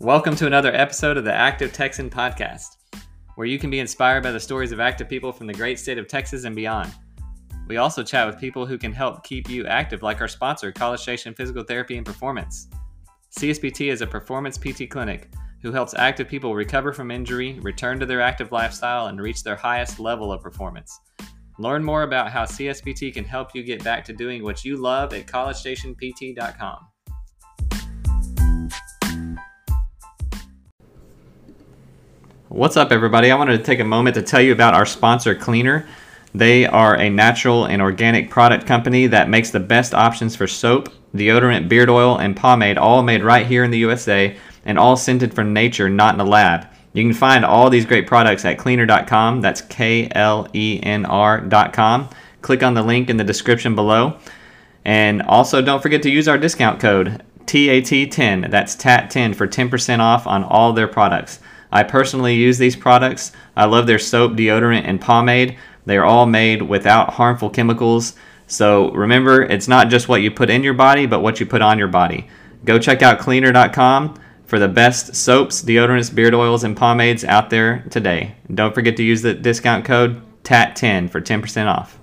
Welcome to another episode of the Active Texan Podcast, where you can be inspired by the stories of active people from the great state of Texas and beyond. We also chat with people who can help keep you active, like our sponsor, College Station Physical Therapy and Performance. CSPT is a performance PT clinic who helps active people recover from injury, return to their active lifestyle, and reach their highest level of performance. Learn more about how CSPT can help you get back to doing what you love at collegestationpt.com. What's up, everybody? I wanted to take a moment to tell you about our sponsor, Klenr. They are a natural and organic product company that makes the best options for soap, deodorant, beard oil, and pomade, all made right here in the USA and all scented from nature, not in a lab. You can find all these great products at klenr.com. That's K L E N R.com. Click on the link in the description below. And also, don't forget to use our discount code TAT10. That's TAT10 for 10% off on all their products. I personally use these products. I love their soap, deodorant, and pomade. They are all made without harmful chemicals. So remember, it's not just what you put in your body, but what you put on your body. Go check out klenr.com for the best soaps, deodorants, beard oils, and pomades out there today. And don't forget to use the discount code TAT10 for 10% off.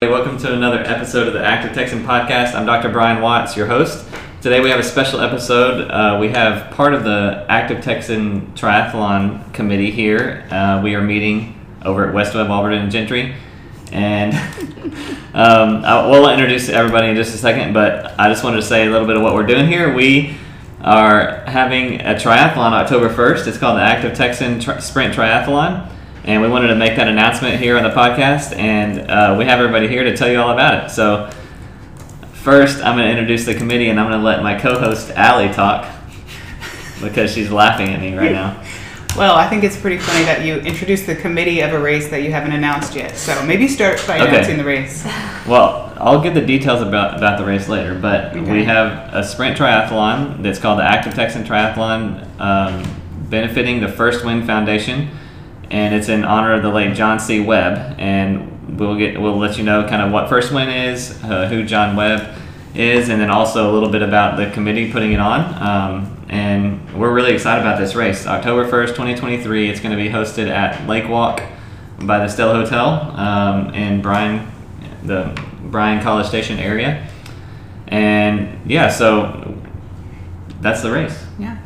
Hey, welcome to another episode of the Active Texan Podcast. I'm Dr. Brian Watts, your host. Today we have a special episode. Uh, we have part of the Active Texan Triathlon Committee here. Uh, we are meeting over at West Webb, Allbritton, and Gentry. And um, I will introduce everybody in just a second, but I just wanted to say a little bit of what we're doing here. We are having a triathlon October 1st. It's called the Active Texan Tri- Sprint Triathlon. And we wanted to make that announcement here on the podcast. And uh, we have everybody here to tell you all about it. So, First, I'm going to introduce the committee, and I'm going to let my co-host Allie talk because she's laughing at me right now. Well, I think it's pretty funny that you introduced the committee of a race that you haven't announced yet. So maybe start by Okay. announcing the race. Well, I'll give the details about, about the race later, but Okay. we have a sprint triathlon that's called the Active Texan Triathlon, um, benefiting the First Win Foundation, and it's in honor of the late John C. Webb. And we'll get we'll let you know kind of what First Win is, uh, who John Webb is, and then also a little bit about the committee putting it on. Um, and we're really excited about this race. October 1st, 2023, it's going to be hosted at Lake Walk by the Stella Hotel um, in Bryan, the Bryan College Station area. And yeah, so that's the race. Yeah.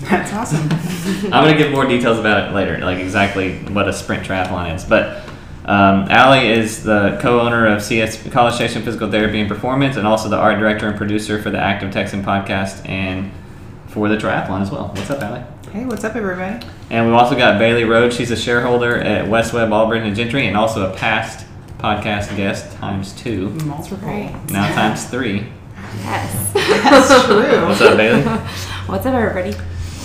That's awesome. I'm going to give more details about it later, like exactly what a sprint triathlon is. But um, Allie is the co-owner of CS College Station Physical Therapy and Performance, and also the art director and producer for the Active Texan podcast and for the triathlon as well. What's up, Allie? Hey, what's up, everybody? And we've also got Bailey Rhodes. She's a shareholder at West Webb, Allbritton, and Gentry, and also a past podcast guest times two. Multiple. Great. Now times three. Yes. That's true. What's up, Bailey? What's up, everybody?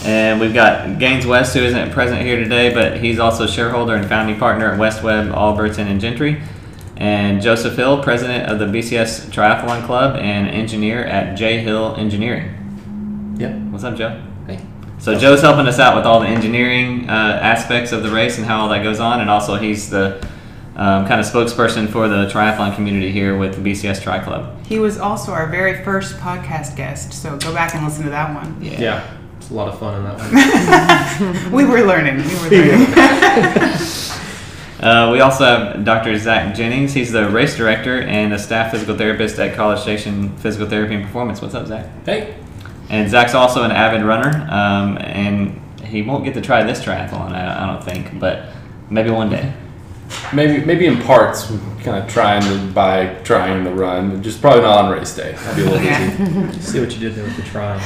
And we've got Gaines West, who isn't present here today, but he's also shareholder and founding partner at West Webb, Allbritton, and Gentry. And Joseph Hill, president of the BCS Triathlon Club and engineer at J Hill Engineering. Yep. What's up, Joe? Hey. So Joe's helping us out with all the engineering uh, aspects of the race and how all that goes on, and also he's the um, kind of spokesperson for the triathlon community here with the BCS Tri Club. He was also our very first podcast guest, so go back and listen to that one. Yeah. It's a lot of fun in that one. We were learning. We were learning. Uh, we also have Dr. Zach Jennings. He's the race director and a staff physical therapist at College Station Physical Therapy and Performance. What's up, Zach? hey. And Zach's also an avid runner, um, and he won't get to try this triathlon, I, I don't think, but maybe one day. Maybe maybe in parts, kind of trying to by trying the run, just probably not on race day. That'd be a little Yeah. easy. See what you did there with the try.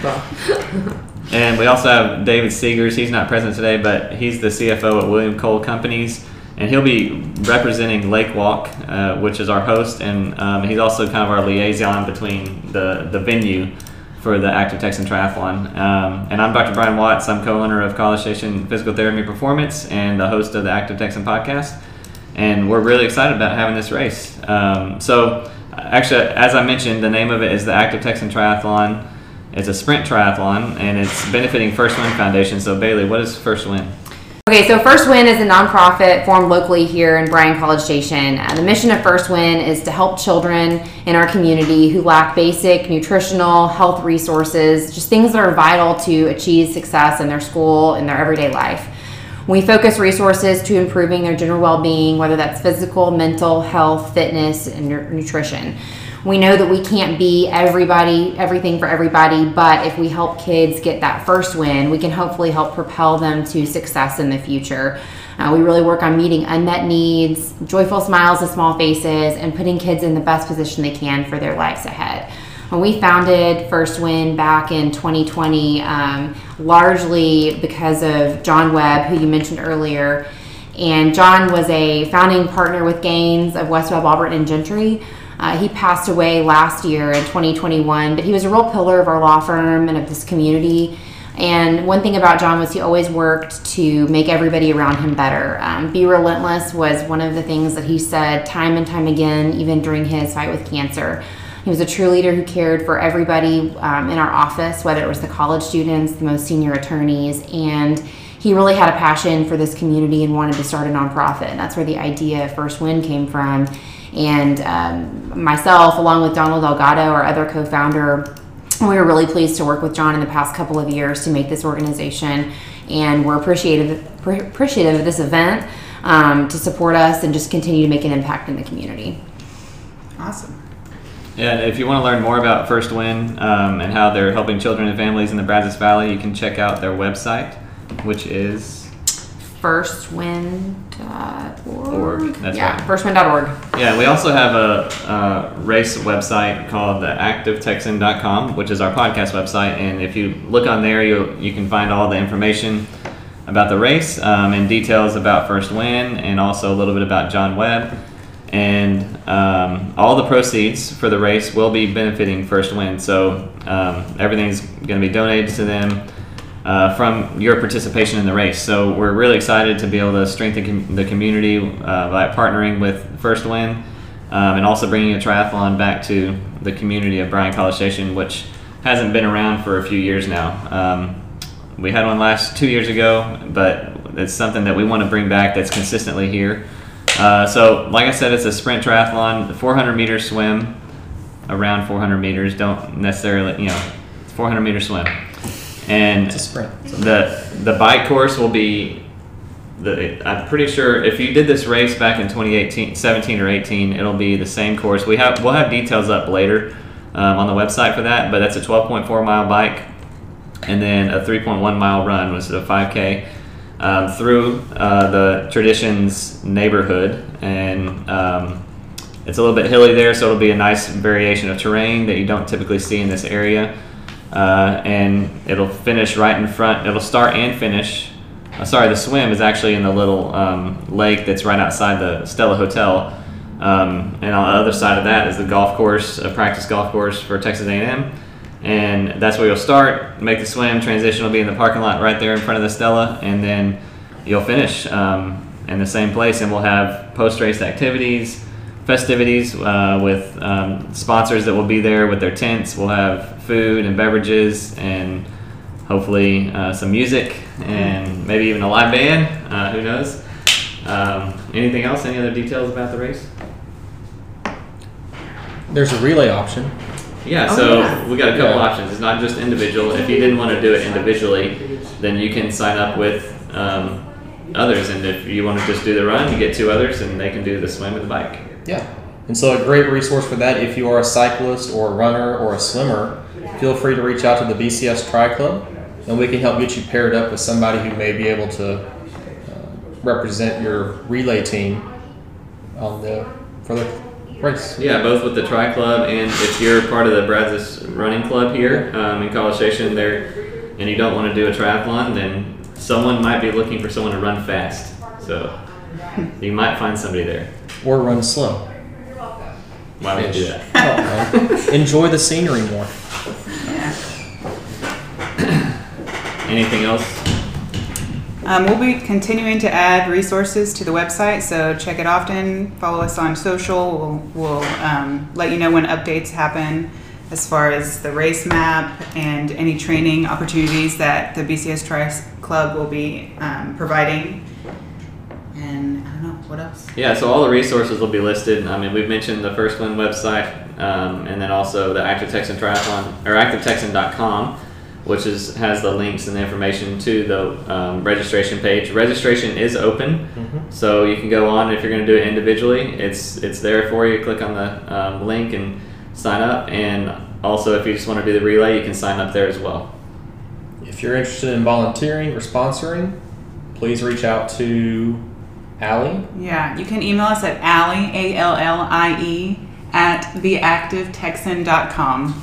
And we also have David Seegers. He's not present today, but he's the CFO at William Cole Companies, and he'll be representing Lake Walk, uh, which is our host, and um, he's also kind of our liaison between the the venue for the Active Texan Triathlon. Um, and I'm Dr. Brian Watts. I'm co-owner of College Station Physical Therapy Performance and the host of the Active Texan podcast. And we're really excited about having this race. Um, so, actually, as I mentioned, the name of it is the Active Texan Triathlon. It's a sprint triathlon, and it's benefiting First Win Foundation. So, Bailey, what is First Win? Okay, so First Win is a nonprofit formed locally here in Bryan College Station. Uh, the mission of First Win is to help children in our community who lack basic nutritional health resources, just things that are vital to achieve success in their school and their everyday life. We focus resources to improving their general well being, whether that's physical, mental health, fitness, and nu- nutrition. We know that we can't be everybody, everything for everybody, but if we help kids get that first win, we can hopefully help propel them to success in the future. Uh, we really work on meeting unmet needs, joyful smiles and small faces, and putting kids in the best position they can for their lives ahead. When we founded First Win back in 2020, um, largely because of John Webb, who you mentioned earlier, and John was a founding partner with Gaines of West Webb, and Gentry. Uh, he passed away last year in 2021, but he was a real pillar of our law firm and of this community. And one thing about John was he always worked to make everybody around him better. Um, Be relentless was one of the things that he said time and time again, even during his fight with cancer. He was a true leader who cared for everybody um, in our office, whether it was the college students, the most senior attorneys, and he really had a passion for this community and wanted to start a nonprofit. And that's where the idea of First Win came from. And um, myself, along with Donald Delgado, our other co founder, we were really pleased to work with John in the past couple of years to make this organization. And we're appreciative, appreciative of this event um, to support us and just continue to make an impact in the community. Awesome. Yeah, if you want to learn more about First Win um, and how they're helping children and families in the Brazos Valley, you can check out their website, which is firstwin.org. Org, that's yeah, right. firstwin.org. Yeah, we also have a, race website called the activetexan.com, which is our podcast website. And if you look on there, you you can find all the information about the race um, and details about First Win, and also a little bit about John Webb. And um, all the proceeds for the race will be benefiting First Win. So um, everything's going to be donated to them uh, from your participation in the race. So we're really excited to be able to strengthen com- the community uh, by partnering with First Win um, and also bringing a triathlon back to the community of Bryan College Station, which hasn't been around for a few years now. Um, we had one last two years ago, but it's something that we want to bring back that's consistently here. Uh, so, like I said, it's a sprint triathlon, 400 meter swim, around 400 meters. Don't necessarily, you know, 400 meter swim, and It's a sprint. the the bike course will be the I'm pretty sure if you did this race back in 2018 17 or 18 it'll be the same course. We have we'll have details up later um, on the website for that but that's a 12.4 mile bike and then a 3.1 mile run was a 5k um, through uh, the traditions neighborhood. And um, it's a little bit hilly there so it'll be a nice variation of terrain that you don't typically see in this area uh, and it'll finish right in front. It'll start and finish. Uh, sorry, the swim is actually in the little um, lake that's right outside the Stella Hotel. Um, and on the other side of that is the golf course, a practice golf course for Texas A&M. And that's where you'll start, make the swim. Transition will be in the parking lot right there in front of the Stella, and then you'll finish um, in the same place. And we'll have post-race activities, festivities uh, with um, sponsors that will be there with their tents. We'll have food and beverages and hopefully uh, some music and maybe even a live band. Uh, who knows? Um, anything else? Any other details about the race? There's a relay option. Yeah, Oh, so yeah. we got a couple Yeah. options. It's not just individual. If you didn't want to do it individually, then you can sign up with um, others. And if you want to just do the run, you get two others, and they can do the swim and the bike. Yeah. And so a great resource for that if you are a cyclist or a runner or a swimmer, feel free to reach out to the BCS Tri Club and we can help get you paired up with somebody who may be able to uh, represent your relay team on the for the race. Yeah, both with the Tri Club and if you're part of the Brazos Running Club here um, in College Station, there, and you don't want to do a triathlon, then someone might be looking for someone to run fast. So you might find somebody there. Or run slow. Why would you do that? I. Enjoy the scenery more. Yeah. Anything else? Um, we'll be continuing to add resources to the website, so check it often. Follow us on social. We'll, we'll um, let you know when updates happen as far as the race map and any training opportunities that the BCS Tri club will be um, providing. And I don't know what else. Yeah, so all the resources will be listed. I mean, we've mentioned the First Win website, um, and then also the Active Texan Triathlon or ActiveTexan.com, which is has the links and the information to the um, registration page. Registration is open, so you can go on if you're going to do it individually. It's it's there for you. Click on the um, link and sign up. And also, if you just want to do the relay, you can sign up there as well. If you're interested in volunteering or sponsoring, please reach out to Allie. Yeah, you can email us at Allie, A L L I E, at theactivetexan.com.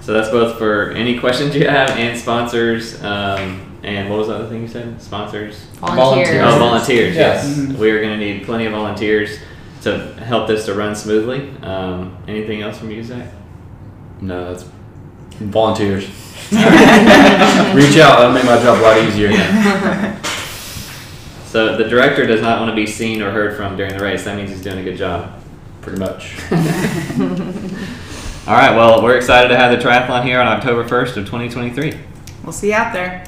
So that's both for any questions you have and sponsors. Um, and what was the other thing you said? Sponsors. Volunteers. Oh, volunteers. Yes, Yes. we are going to need plenty of volunteers to help this to run smoothly. Um, anything else from you, Zach? No, that's volunteers. Reach out. That'll make my job a lot easier. So the director does not want to be seen or heard from during the race. That means he's doing a good job. Pretty much. All right. Well, we're excited to have the triathlon here on October first of 2023. We'll see you out there.